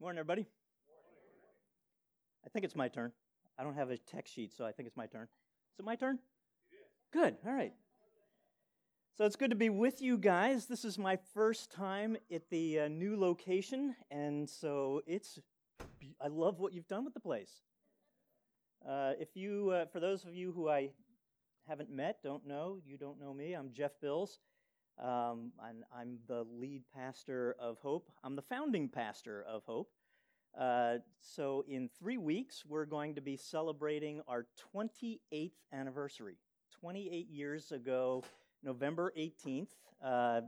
Morning, everybody. I think it's my turn. I don't have a text sheet, so I think it's my turn. Is it my turn? Good. All right. So it's good to be with you guys. This is my first time at the uh, new location, and so it's. I love what you've done with the place. Uh, if you, uh, for those of you who I haven't met, don't know, you don't know me. I'm Jeff Bills. Um, I'm, I'm, the lead pastor of Hope. I'm the founding pastor of Hope. Uh, so, in three weeks, we're going to be celebrating our 28th anniversary. 28 years ago, November 18th, uh,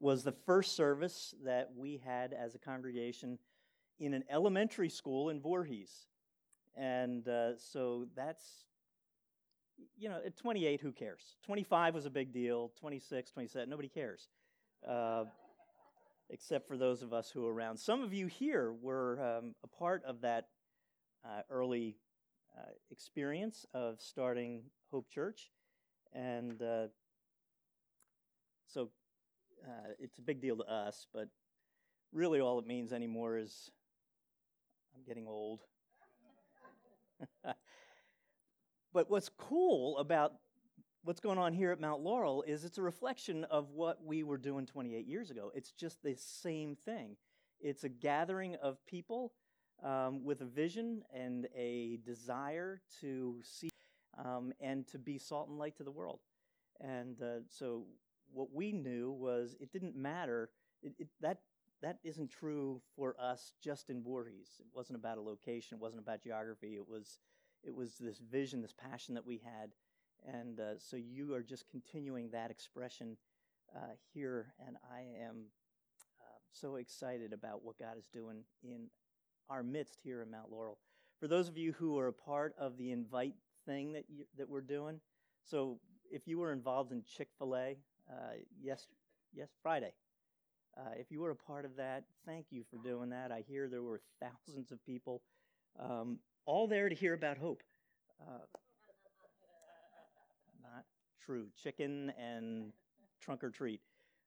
was the first service that we had as a congregation in an elementary school in Voorhees. And uh, so that's you know, at 28, who cares? 25 was a big deal. 26, 27, nobody cares, uh, except for those of us who are around. Some of you here were um, a part of that uh, early uh, experience of starting Hope Church, and uh, so uh, it's a big deal to us. But really, all it means anymore is I'm getting old. But what's cool about what's going on here at Mount Laurel is it's a reflection of what we were doing 28 years ago. It's just the same thing. It's a gathering of people um, with a vision and a desire to see um, and to be salt and light to the world. And uh, so, what we knew was it didn't matter. It, it, that that isn't true for us just in Voorhees. It wasn't about a location. It wasn't about geography. It was it was this vision, this passion that we had. And uh, so you are just continuing that expression uh, here, and I am uh, so excited about what God is doing in our midst here in Mount Laurel. For those of you who are a part of the invite thing that you, that we're doing, so if you were involved in Chick Fil A, uh, yes, yes, Friday. Uh, if you were a part of that, thank you for doing that. I hear there were thousands of people. Um, all there to hear about hope. Uh, not true. Chicken and trunk or treat.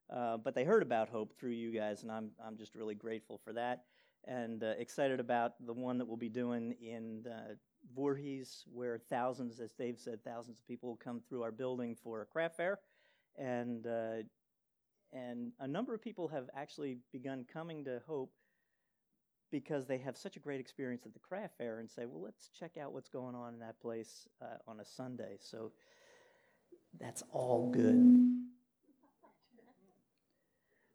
Uh, but they heard about hope through you guys, and I'm, I'm just really grateful for that and uh, excited about the one that we'll be doing in uh, Voorhees, where thousands, as Dave said, thousands of people come through our building for a craft fair. And, uh, and a number of people have actually begun coming to Hope because they have such a great experience at the craft fair and say, well, let's check out what's going on in that place uh, on a Sunday. So that's all good.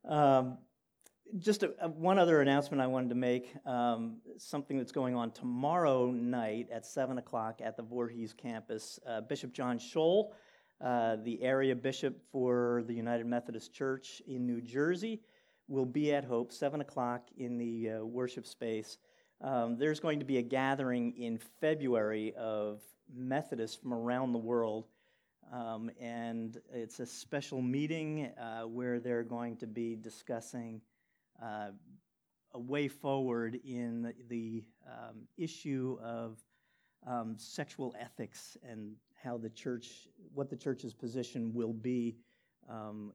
Um, just a, a, one other announcement I wanted to make um, something that's going on tomorrow night at 7 o'clock at the Voorhees campus. Uh, bishop John Schol, uh, the area bishop for the United Methodist Church in New Jersey, will be at Hope, 7 o'clock in the uh, worship space. Um, there's going to be a gathering in February of Methodists from around the world. Um, and it's a special meeting uh, where they're going to be discussing uh, a way forward in the, the um, issue of um, sexual ethics and how the church, what the church's position will be um,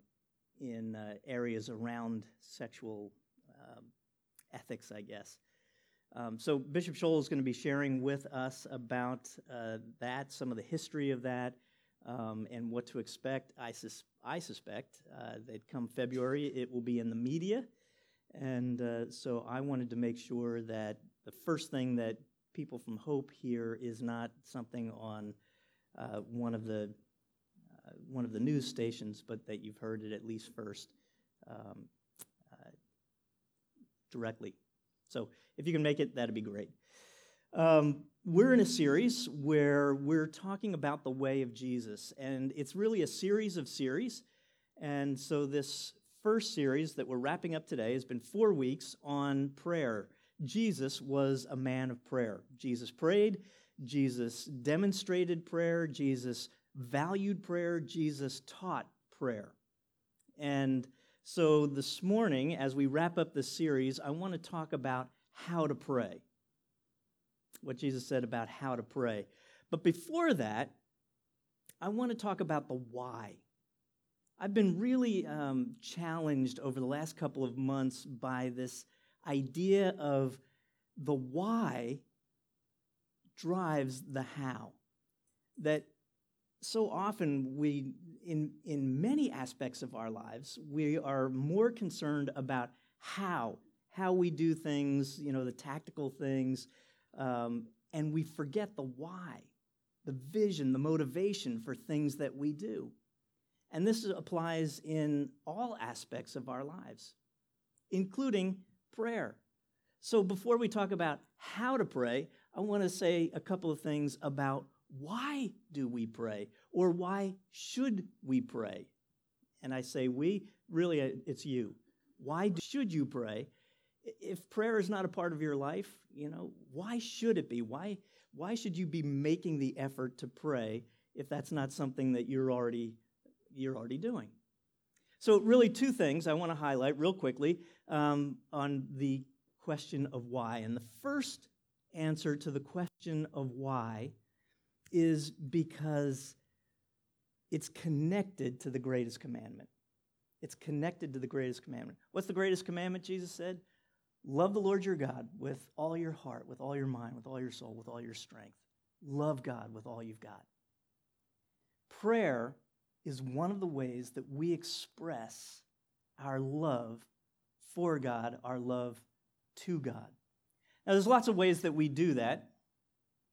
in uh, areas around sexual um, ethics, I guess. Um, so Bishop Schol is going to be sharing with us about uh, that, some of the history of that, um, and what to expect. I, sus- I suspect uh, that come February it will be in the media, and uh, so I wanted to make sure that the first thing that people from Hope hear is not something on uh, one of the one of the news stations, but that you've heard it at least first um, uh, directly. So if you can make it, that'd be great. Um, we're in a series where we're talking about the way of Jesus, and it's really a series of series. And so this first series that we're wrapping up today has been four weeks on prayer. Jesus was a man of prayer. Jesus prayed, Jesus demonstrated prayer, Jesus valued prayer, Jesus taught prayer. And so this morning, as we wrap up this series, I want to talk about how to pray. What Jesus said about how to pray. But before that, I want to talk about the why. I've been really um, challenged over the last couple of months by this idea of the why drives the how. That so often we, in, in many aspects of our lives, we are more concerned about how, how we do things, you know, the tactical things, um, and we forget the why, the vision, the motivation for things that we do. And this applies in all aspects of our lives, including prayer. So before we talk about how to pray, I want to say a couple of things about why do we pray or why should we pray? And I say we, really, uh, it's you. Why should you pray? If prayer is not a part of your life, you know, why should it be? Why, why should you be making the effort to pray if that's not something that you're already, you're already doing? So, really, two things I want to highlight real quickly um, on the question of why. And the first answer to the question of why is because it's connected to the greatest commandment. It's connected to the greatest commandment. What's the greatest commandment, Jesus said? Love the Lord your God with all your heart, with all your mind, with all your soul, with all your strength. Love God with all you've got. Prayer is one of the ways that we express our love for God, our love to God. Now, there's lots of ways that we do that.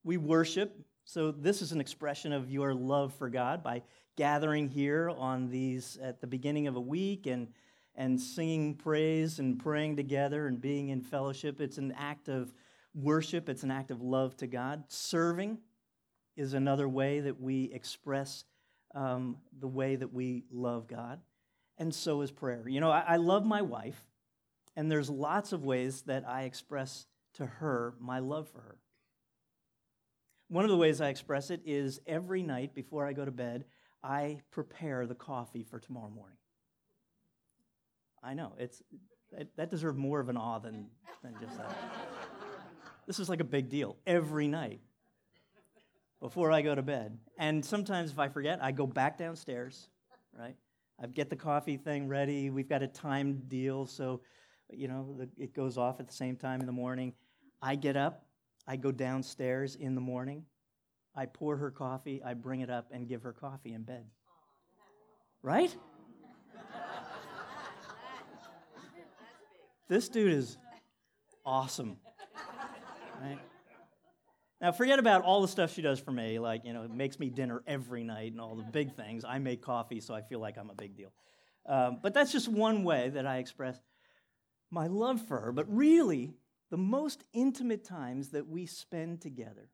We worship, so this is an expression of your love for God by gathering here on these at the beginning of a week and and singing praise and praying together and being in fellowship. It's an act of worship, it's an act of love to God. Serving is another way that we express um, the way that we love God. And so is prayer. You know, I, I love my wife, and there's lots of ways that I express to her my love for her. One of the ways I express it is every night before I go to bed, I prepare the coffee for tomorrow morning. I know, it's, it, that deserves more of an awe than, than just that. this is like a big deal every night before I go to bed. And sometimes if I forget, I go back downstairs, right? I get the coffee thing ready. We've got a timed deal, so you know the, it goes off at the same time in the morning. I get up, I go downstairs in the morning, I pour her coffee, I bring it up and give her coffee in bed. Right? this dude is awesome. Right? Now, forget about all the stuff she does for me, like, you know, makes me dinner every night and all the big things. I make coffee, so I feel like I'm a big deal. Um, but that's just one way that I express my love for her. But really, the most intimate times that we spend together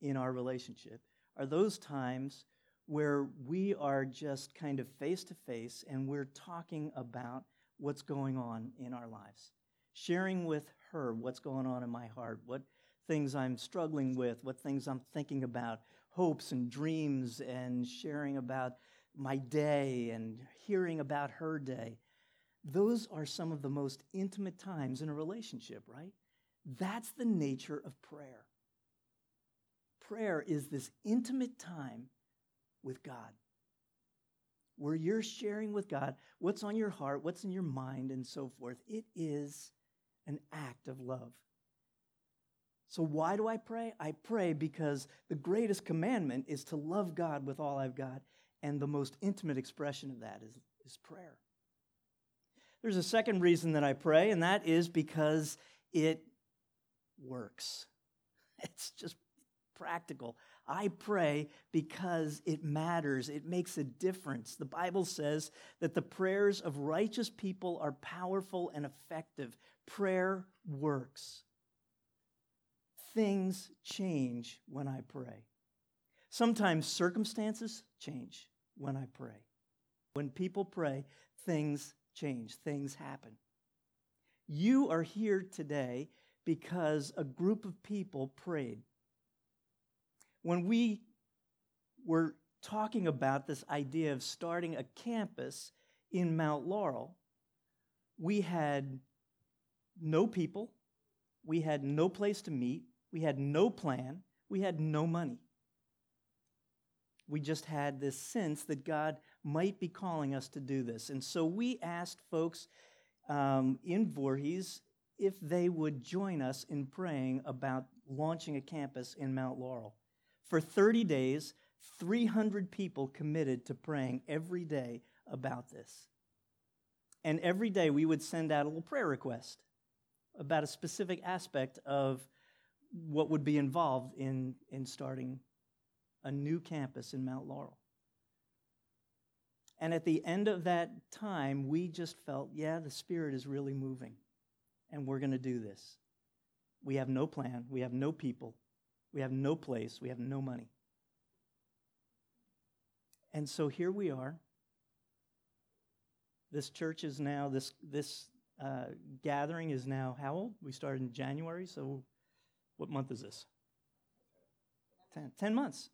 in our relationship are those times where we are just kind of face to face and we're talking about what's going on in our lives. Sharing with her what's going on in my heart, what things I'm struggling with, what things I'm thinking about, hopes and dreams, and sharing about my day and hearing about her day. Those are some of the most intimate times in a relationship, right? That's the nature of prayer. Prayer is this intimate time with God where you're sharing with God what's on your heart, what's in your mind, and so forth. It is an act of love. So, why do I pray? I pray because the greatest commandment is to love God with all I've got, and the most intimate expression of that is, is prayer. There's a second reason that I pray, and that is because it works. It's just practical. I pray because it matters, it makes a difference. The Bible says that the prayers of righteous people are powerful and effective. Prayer works. Things change when I pray. Sometimes circumstances change when I pray. When people pray, things change, things happen. You are here today because a group of people prayed. When we were talking about this idea of starting a campus in Mount Laurel, we had no people, we had no place to meet, we had no plan, we had no money. We just had this sense that God might be calling us to do this. And so we asked folks um, in Voorhees if they would join us in praying about launching a campus in Mount Laurel. For 30 days, 300 people committed to praying every day about this. And every day we would send out a little prayer request about a specific aspect of what would be involved in, in starting a new campus in Mount Laurel. And at the end of that time, we just felt, yeah, the Spirit is really moving, and we're going to do this. We have no plan, we have no people, we have no place, we have no money. And so here we are. This church is now, this, this uh, gathering is now how old? We started in January, so what month is this? Ten, ten months.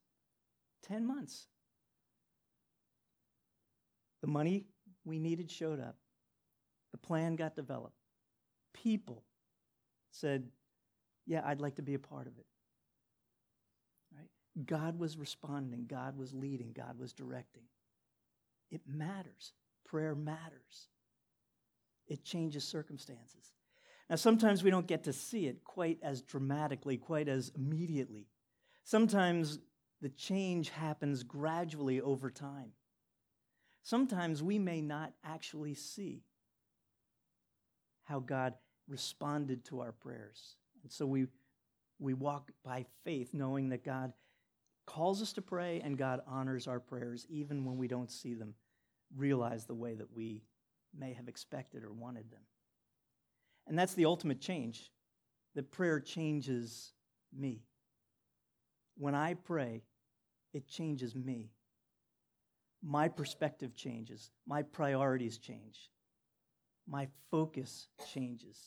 Ten months. The money we needed showed up. The plan got developed. People said, Yeah, I'd like to be a part of it. Right? God was responding, God was leading, God was directing. It matters. Prayer matters. It changes circumstances. Now, sometimes we don't get to see it quite as dramatically, quite as immediately. Sometimes the change happens gradually over time sometimes we may not actually see how God responded to our prayers. And so we, we walk by faith, knowing that God calls us to pray and God honors our prayers, even when we don't see them realize the way that we may have expected or wanted them. And that's the ultimate change that prayer changes me. When I pray, it changes me my perspective changes, my priorities change, my focus changes,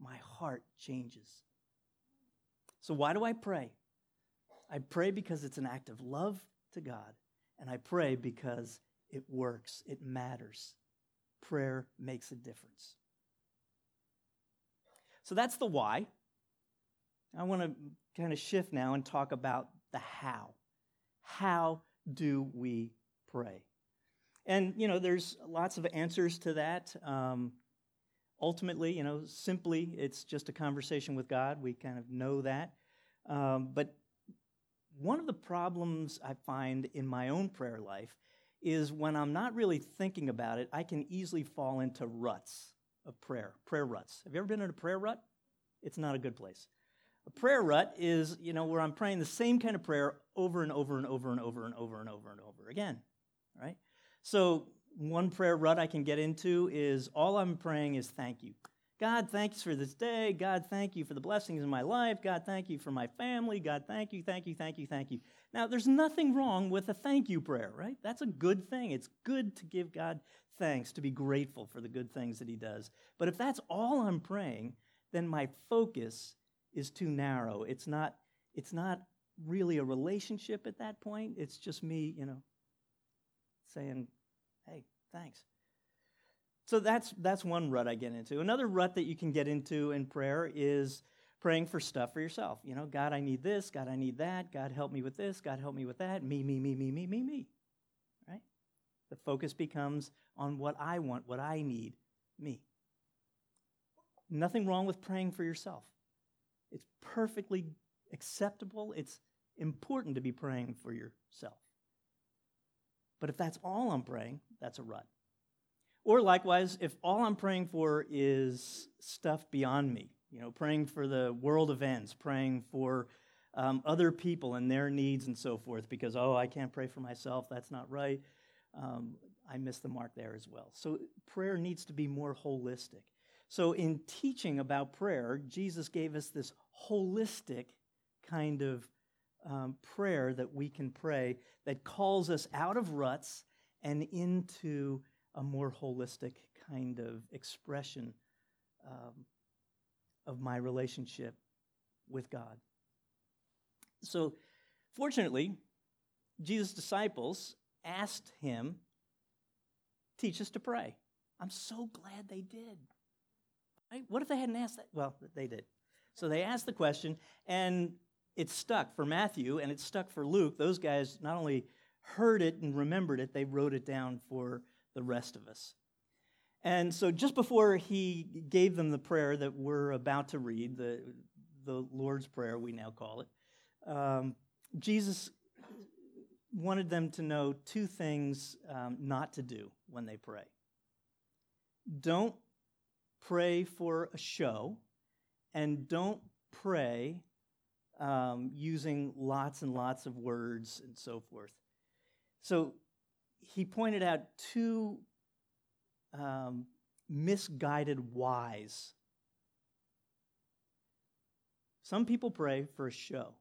my heart changes. So, why do I pray? I pray because it's an act of love to God, and I pray because it works, it matters. Prayer makes a difference. So, that's the why. I want to kind of shift now and talk about the how. How do we pray. And, you know, there's lots of answers to that. Um, ultimately, you know, simply it's just a conversation with God. We kind of know that. Um, but one of the problems I find in my own prayer life is when I'm not really thinking about it, I can easily fall into ruts of prayer, prayer ruts. Have you ever been in a prayer rut? It's not a good place. A prayer rut is, you know, where I'm praying the same kind of prayer over and over and over and over and over and over and over again right? So, one prayer rut I can get into is all I'm praying is thank you. God, thanks for this day. God, thank you for the blessings in my life. God, thank you for my family. God, thank you, thank you, thank you, thank you. Now, there's nothing wrong with a thank you prayer, right? That's a good thing. It's good to give God thanks, to be grateful for the good things that He does. But if that's all I'm praying, then my focus is too narrow. It's not, it's not really a relationship at that point. It's just me, you know, saying, hey, thanks. So that's, that's one rut I get into. Another rut that you can get into in prayer is praying for stuff for yourself. You know, God, I need this. God, I need that. God, help me with this. God, help me with that. Me, me, me, me, me, me, me. Right? The focus becomes on what I want, what I need, me. Nothing wrong with praying for yourself. It's perfectly acceptable. It's important to be praying for yourself. But if that's all I'm praying, that's a rut. Or likewise, if all I'm praying for is stuff beyond me, you know, praying for the world events, praying for um, other people and their needs and so forth, because, oh, I can't pray for myself, that's not right, um, I miss the mark there as well. So prayer needs to be more holistic. So in teaching about prayer, Jesus gave us this holistic kind of um, prayer that we can pray that calls us out of ruts and into a more holistic kind of expression um, of my relationship with God. So, fortunately, Jesus' disciples asked him, Teach us to pray. I'm so glad they did. Right? What if they hadn't asked that? Well, they did. So they asked the question, and it stuck for Matthew and it stuck for Luke. Those guys not only heard it and remembered it, they wrote it down for the rest of us. And so, just before he gave them the prayer that we're about to read, the, the Lord's Prayer, we now call it, um, Jesus wanted them to know two things um, not to do when they pray. Don't pray for a show, and don't pray um, using lots and lots of words and so forth. So he pointed out two um, misguided whys. Some people pray for a show.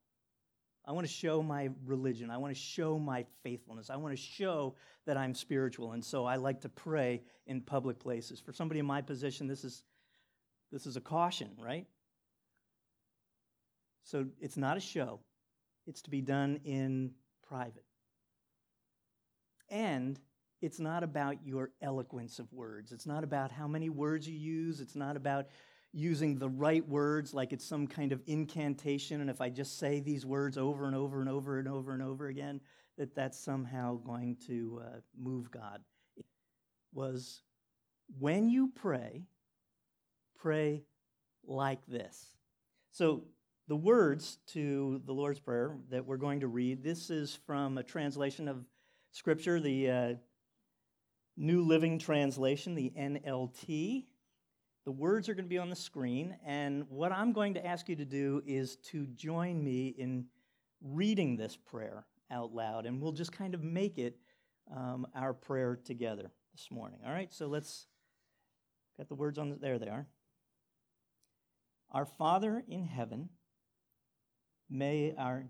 I want to show my religion. I want to show my faithfulness. I want to show that I'm spiritual. And so I like to pray in public places. For somebody in my position, this is, this is a caution, right? So it's not a show, it's to be done in private. And it's not about your eloquence of words. It's not about how many words you use. It's not about using the right words like it's some kind of incantation. And if I just say these words over and over and over and over and over again, that that's somehow going to uh, move God. It was when you pray, pray like this. So the words to the Lord's Prayer that we're going to read, this is from a translation of Scripture, the uh, New Living Translation, the NLT. The words are going to be on the screen, and what I'm going to ask you to do is to join me in reading this prayer out loud, and we'll just kind of make it um, our prayer together this morning. All right, so let's got the words on the, there. They are. Our Father in heaven, may our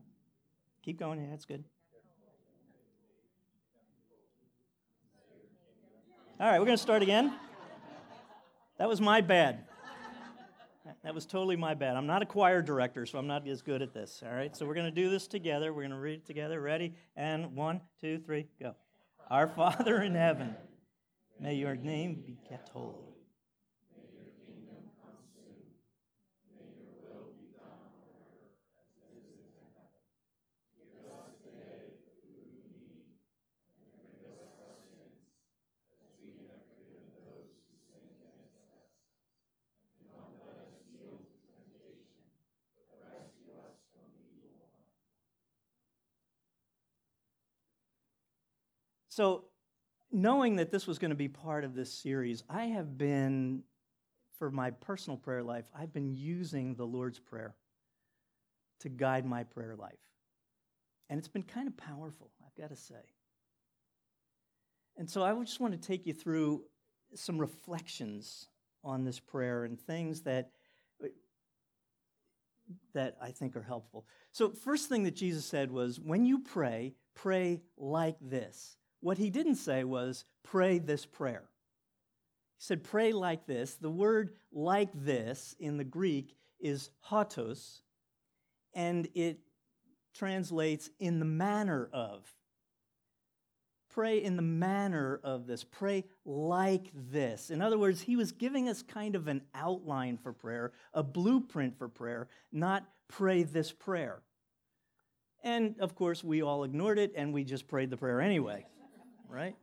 keep going. Yeah, that's good. All right, we're going to start again. That was my bad. That was totally my bad. I'm not a choir director, so I'm not as good at this. All right, so we're going to do this together. We're going to read it together. Ready? And one, two, three, go. Our Father in heaven, may your name be kept holy. So, knowing that this was going to be part of this series, I have been, for my personal prayer life, I've been using the Lord's Prayer to guide my prayer life. And it's been kind of powerful, I've got to say. And so I just want to take you through some reflections on this prayer and things that that I think are helpful. So first thing that Jesus said was when you pray, pray like this. What he didn't say was, pray this prayer. He said, pray like this. The word like this in the Greek is hotos, and it translates in the manner of. Pray in the manner of this. Pray like this. In other words, he was giving us kind of an outline for prayer, a blueprint for prayer, not pray this prayer. And of course, we all ignored it and we just prayed the prayer anyway right?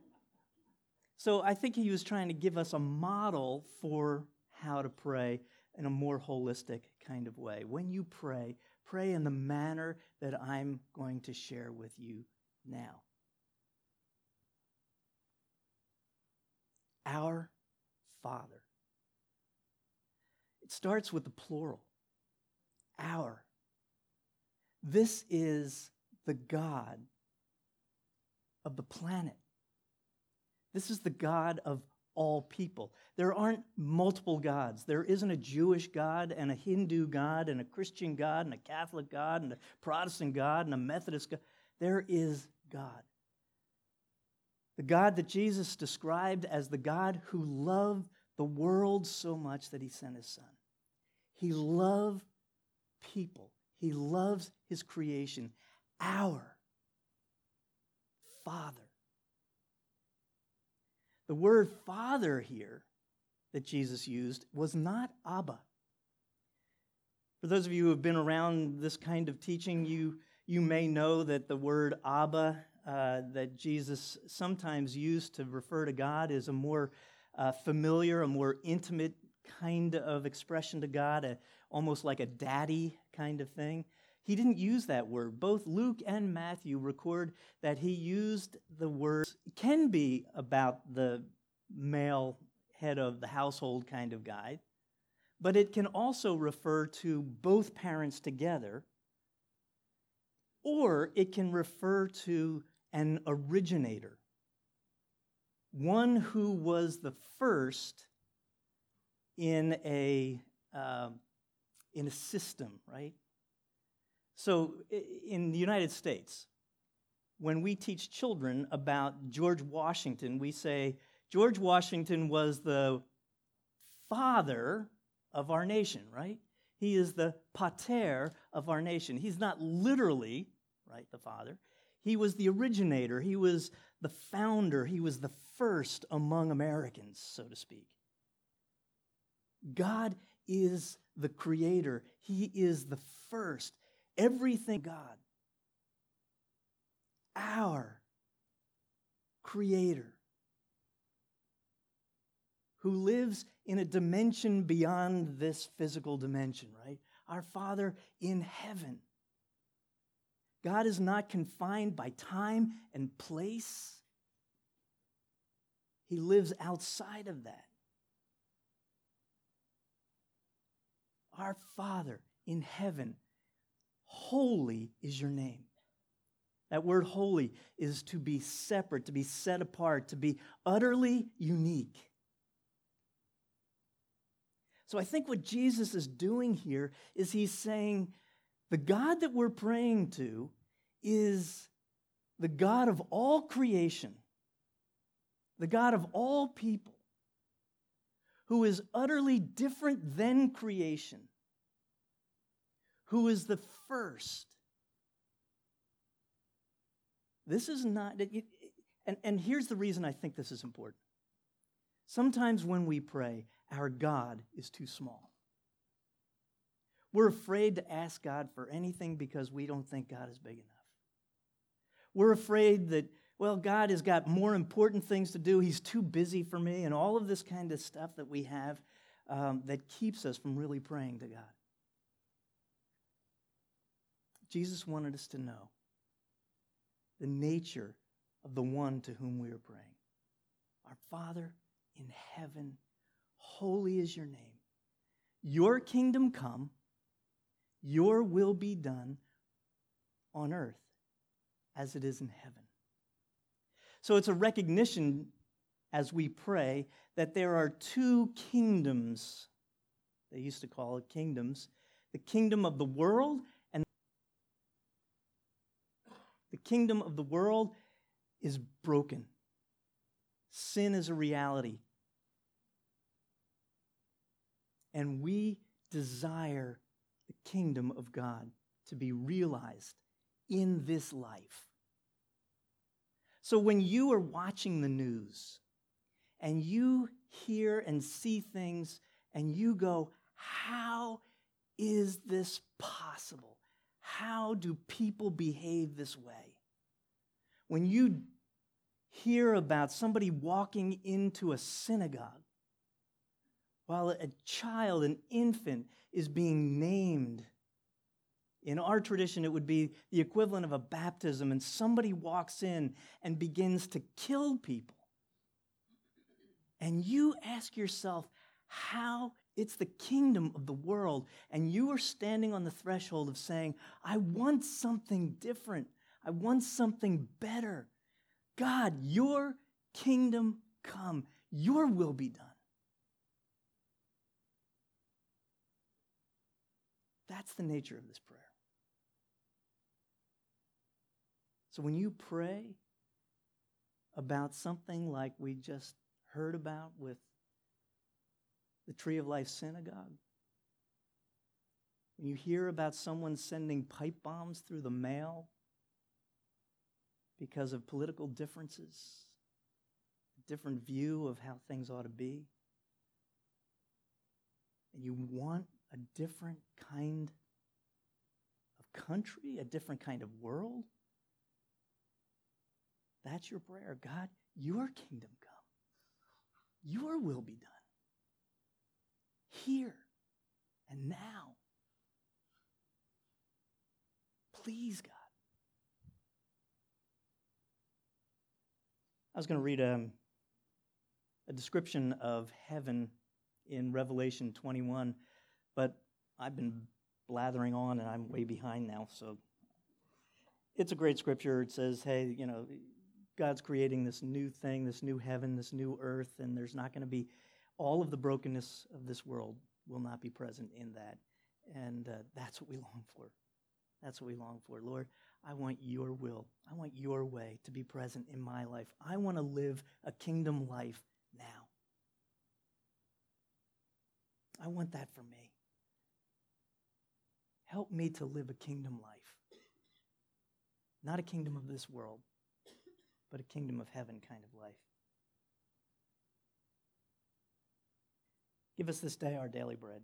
So I think he was trying to give us a model for how to pray in a more holistic kind of way. When you pray, pray in the manner that I'm going to share with you now. Our Father. It starts with the plural. Our. This is the God of the planet. This is the God of all people. There aren't multiple gods. There isn't a Jewish God and a Hindu God and a Christian God and a Catholic God and a Protestant God and a Methodist God. There is God. The God that Jesus described as the God who loved the world so much that he sent his son. He loved people, he loves his creation, our Father. The word father here that Jesus used was not Abba. For those of you who have been around this kind of teaching, you, you may know that the word Abba uh, that Jesus sometimes used to refer to God is a more uh, familiar, a more intimate kind of expression to God, a, almost like a daddy kind of thing. He didn't use that word. Both Luke and Matthew record that he used the word, can be about the male head of the household kind of guy, but it can also refer to both parents together, or it can refer to an originator, one who was the first in a, uh, in a system, right? So in the United States, when we teach children about George Washington, we say George Washington was the father of our nation, right? He is the pater of our nation. He's not literally, right, the father. He was the originator. He was the founder. He was the first among Americans, so to speak. God is the creator, He is the first. Everything God, our creator, who lives in a dimension beyond this physical dimension, right? Our Father in heaven. God is not confined by time and place. He lives outside of that. Our Father in heaven, holy is your name. That word holy is to be separate, to be set apart, to be utterly unique. So I think what Jesus is doing here is he's saying the God that we're praying to is the God of all creation, the God of all people, who is utterly different than creation, who is the first. This is not, and, and here's the reason I think this is important. Sometimes when we pray, our God is too small. We're afraid to ask God for anything because we don't think God is big enough. We're afraid that, well, God has got more important things to do. He's too busy for me, and all of this kind of stuff that we have um, that keeps us from really praying to God. Jesus wanted us to know the nature of the one to whom we are praying. Our Father in heaven, holy is your name. Your kingdom come, your will be done on earth as it is in heaven. So it's a recognition as we pray that there are two kingdoms. They used to call it kingdoms the kingdom of the world the kingdom of the world is broken. Sin is a reality. And we desire the kingdom of God to be realized in this life. So when you are watching the news and you hear and see things and you go, How is this possible? How do people behave this way? When you hear about somebody walking into a synagogue while a child, an infant, is being named in our tradition, it would be the equivalent of a baptism, and somebody walks in and begins to kill people. And you ask yourself, how it's the kingdom of the world, and you are standing on the threshold of saying, I want something different. I want something better. God, your kingdom come, your will be done. That's the nature of this prayer. So when you pray about something like we just heard about with the Tree of Life Synagogue, when you hear about someone sending pipe bombs through the mail because of political differences, a different view of how things ought to be, and you want a different kind of country, a different kind of world, that's your prayer. God, your kingdom come. Your will be done. Here and now. Please, God. I was going to read a, um, a description of heaven in Revelation 21, but I've been blathering on and I'm way behind now, so it's a great scripture. It says, hey, you know, God's creating this new thing, this new heaven, this new earth, and there's not going to be all of the brokenness of this world will not be present in that. And uh, that's what we long for. That's what we long for. Lord, I want your will. I want your way to be present in my life. I want to live a kingdom life now. I want that for me. Help me to live a kingdom life. Not a kingdom of this world, but a kingdom of heaven kind of life. Give us this day our daily bread.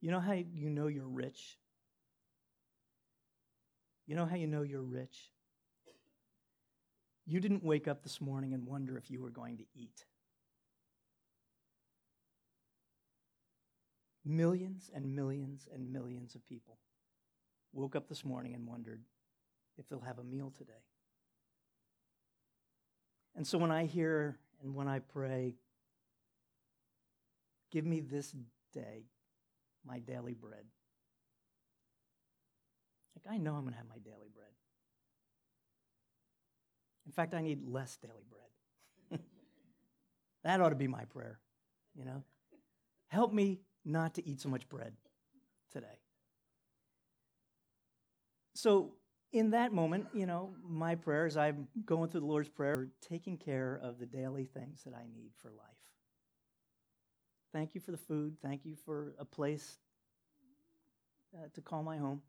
You know how you know you're rich? You know how you know you're rich? You didn't wake up this morning and wonder if you were going to eat. Millions and millions and millions of people woke up this morning and wondered if they'll have a meal today. And so when I hear and when I pray, give me this day my daily bread. Like, I know I'm going to have my daily bread. In fact, I need less daily bread. that ought to be my prayer, you know? Help me not to eat so much bread today. So, in that moment, you know, my prayer as I'm going through the Lord's Prayer, taking care of the daily things that I need for life. Thank you for the food. Thank you for a place uh, to call my home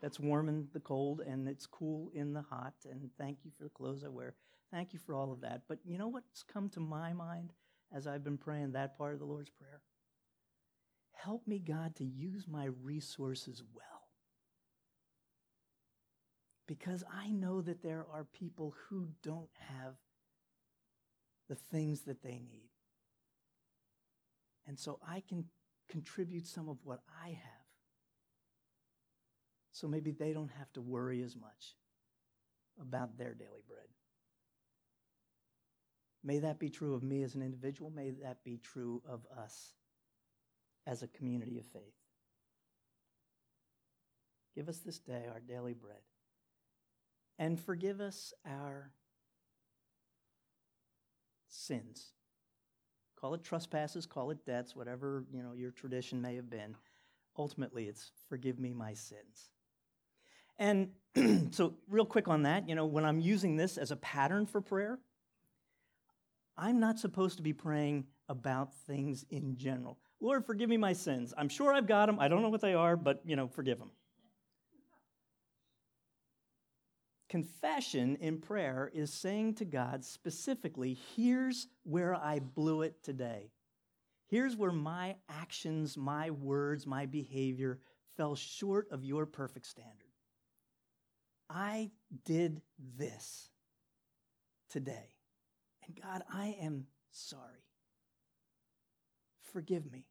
that's warm in the cold and it's cool in the hot. And thank you for the clothes I wear. Thank you for all of that. But you know what's come to my mind as I've been praying that part of the Lord's Prayer? Help me, God, to use my resources well because I know that there are people who don't have the things that they need. And so I can contribute some of what I have. So maybe they don't have to worry as much about their daily bread. May that be true of me as an individual. May that be true of us as a community of faith. Give us this day our daily bread and forgive us our sins. Call it trespasses, call it debts, whatever, you know, your tradition may have been. Ultimately, it's forgive me my sins. And so real quick on that, you know, when I'm using this as a pattern for prayer, I'm not supposed to be praying about things in general. Lord, forgive me my sins. I'm sure I've got them. I don't know what they are, but, you know, forgive them. Confession in prayer is saying to God specifically, here's where I blew it today. Here's where my actions, my words, my behavior fell short of your perfect standard. I did this today. And God, I am sorry. Forgive me.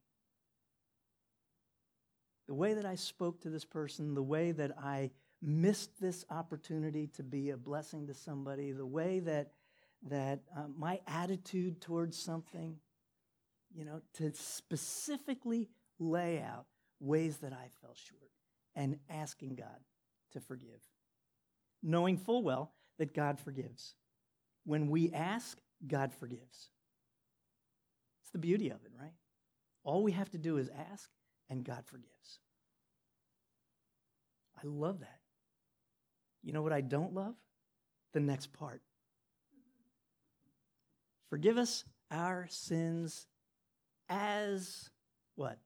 The way that I spoke to this person, the way that I missed this opportunity to be a blessing to somebody, the way that, that uh, my attitude towards something, you know, to specifically lay out ways that I fell short and asking God to forgive, knowing full well that God forgives. When we ask, God forgives. It's the beauty of it, right? All we have to do is ask, and God forgives. I love that. You know what I don't love? The next part. Forgive us our sins as what?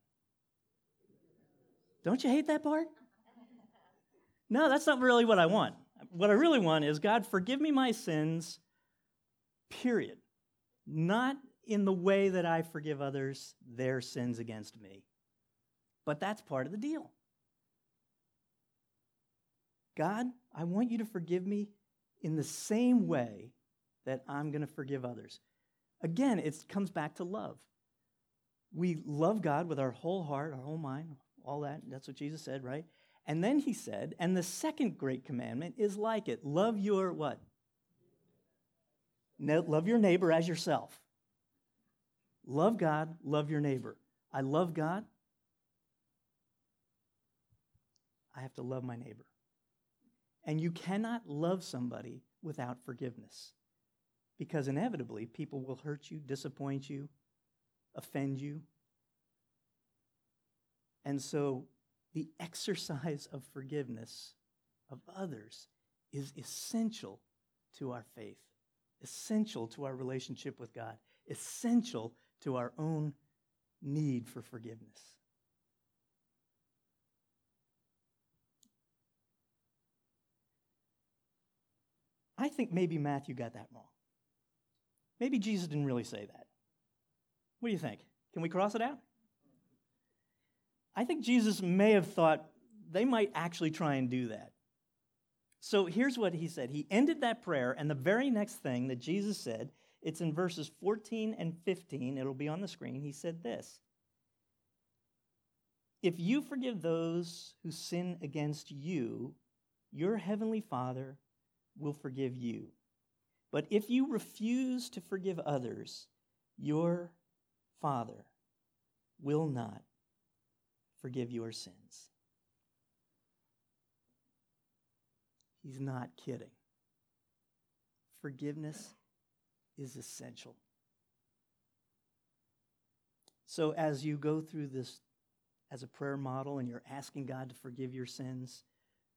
Don't you hate that part? No, that's not really what I want. What I really want is God, forgive me my sins, period. Not in the way that I forgive others their sins against me. But that's part of the deal. God, I want you to forgive me in the same way that I'm going to forgive others. Again, it comes back to love. We love God with our whole heart, our whole mind, all that. That's what Jesus said, right? And then he said, and the second great commandment is like it love your what? Love your neighbor as yourself. Love God, love your neighbor. I love God. I have to love my neighbor. And you cannot love somebody without forgiveness because inevitably people will hurt you, disappoint you, offend you. And so the exercise of forgiveness of others is essential to our faith, essential to our relationship with God, essential to our own need for forgiveness. I think maybe Matthew got that wrong. Maybe Jesus didn't really say that. What do you think? Can we cross it out? I think Jesus may have thought they might actually try and do that. So here's what he said. He ended that prayer, and the very next thing that Jesus said, it's in verses 14 and 15, it'll be on the screen. He said this If you forgive those who sin against you, your heavenly Father will forgive you. But if you refuse to forgive others, your Father will not forgive your sins. He's not kidding. Forgiveness is essential. So, as you go through this as a prayer model and you're asking God to forgive your sins,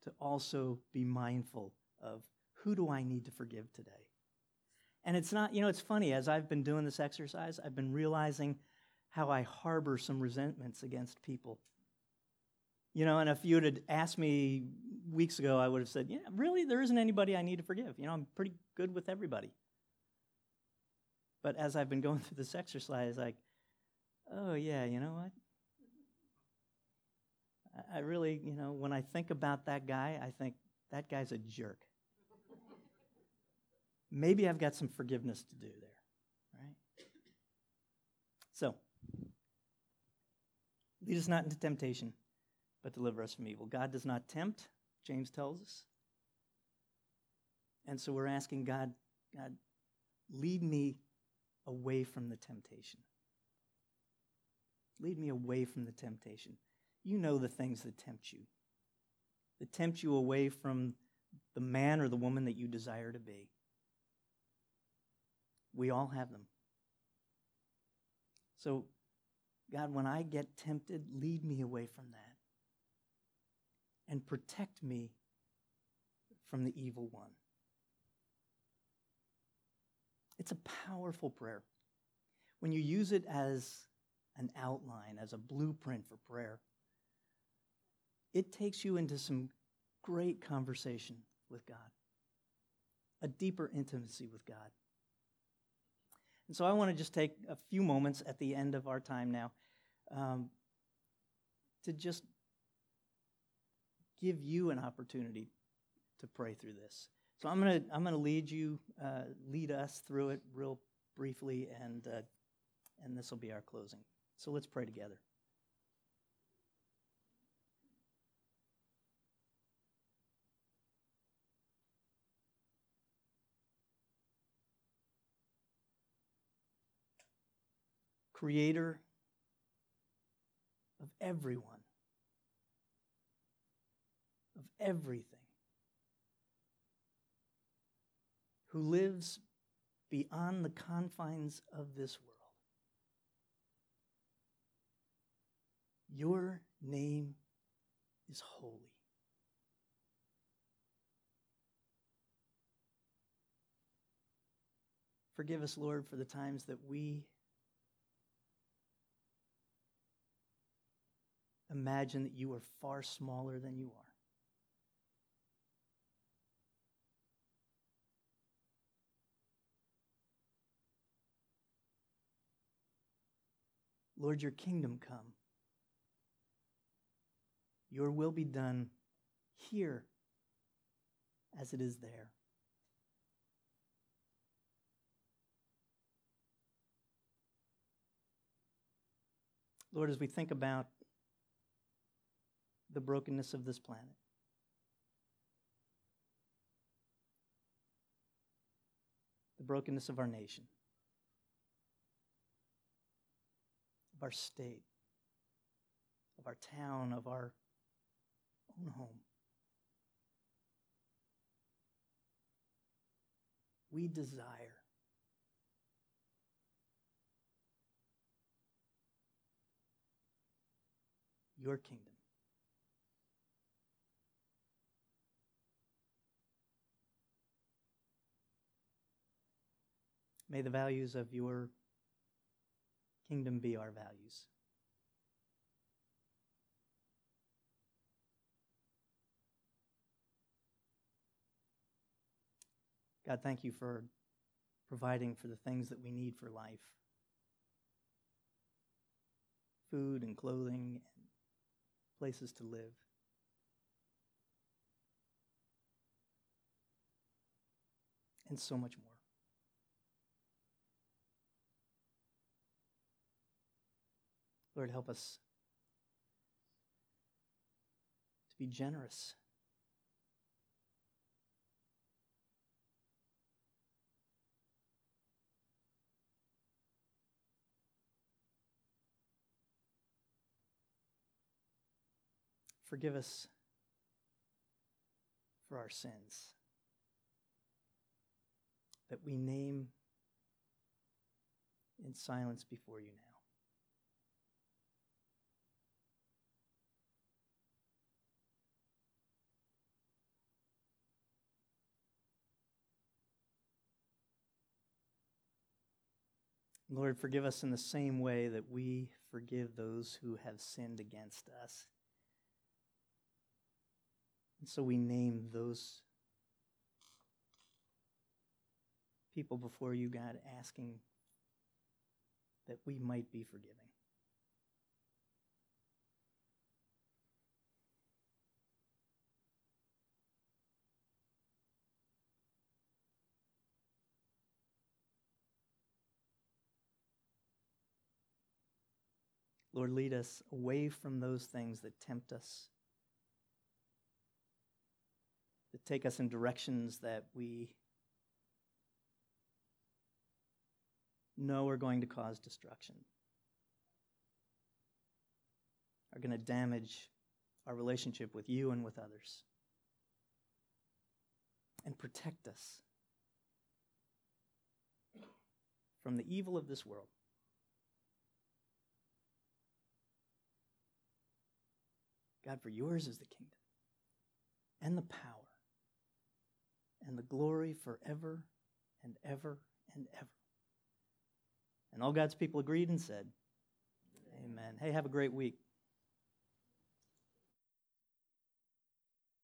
to also be mindful of who do I need to forgive today? And it's not, you know, it's funny, as I've been doing this exercise, I've been realizing how I harbor some resentments against people. You know, and if you had asked me weeks ago, I would have said, yeah, really, there isn't anybody I need to forgive. You know, I'm pretty good with everybody. But as I've been going through this exercise, like, oh, yeah, you know what? I really, you know, when I think about that guy, I think that guy's a jerk maybe I've got some forgiveness to do there, right? So, lead us not into temptation, but deliver us from evil. God does not tempt, James tells us. And so we're asking God, God, lead me away from the temptation. Lead me away from the temptation. You know the things that tempt you, that tempt you away from the man or the woman that you desire to be. We all have them. So, God, when I get tempted, lead me away from that and protect me from the evil one. It's a powerful prayer. When you use it as an outline, as a blueprint for prayer, it takes you into some great conversation with God, a deeper intimacy with God. And so I want to just take a few moments at the end of our time now um, to just give you an opportunity to pray through this. So I'm going to I'm going to lead you, uh, lead us through it real briefly, and uh, and this will be our closing. So let's pray together. Creator of everyone, of everything, who lives beyond the confines of this world. Your name is holy. Forgive us, Lord, for the times that we imagine that you are far smaller than you are. Lord, your kingdom come. Your will be done here as it is there. Lord, as we think about the brokenness of this planet, the brokenness of our nation, of our state, of our town, of our own home. We desire your kingdom. May the values of your kingdom be our values. God, thank you for providing for the things that we need for life food and clothing and places to live. And so much more. Lord, help us to be generous. Forgive us for our sins that we name in silence before you now. Lord, forgive us in the same way that we forgive those who have sinned against us. And so we name those people before you, God, asking that we might be forgiving. Lord, lead us away from those things that tempt us, that take us in directions that we know are going to cause destruction, are going to damage our relationship with you and with others, and protect us from the evil of this world. God, for yours is the kingdom and the power and the glory forever and ever and ever. And all God's people agreed and said, Amen. Hey, have a great week.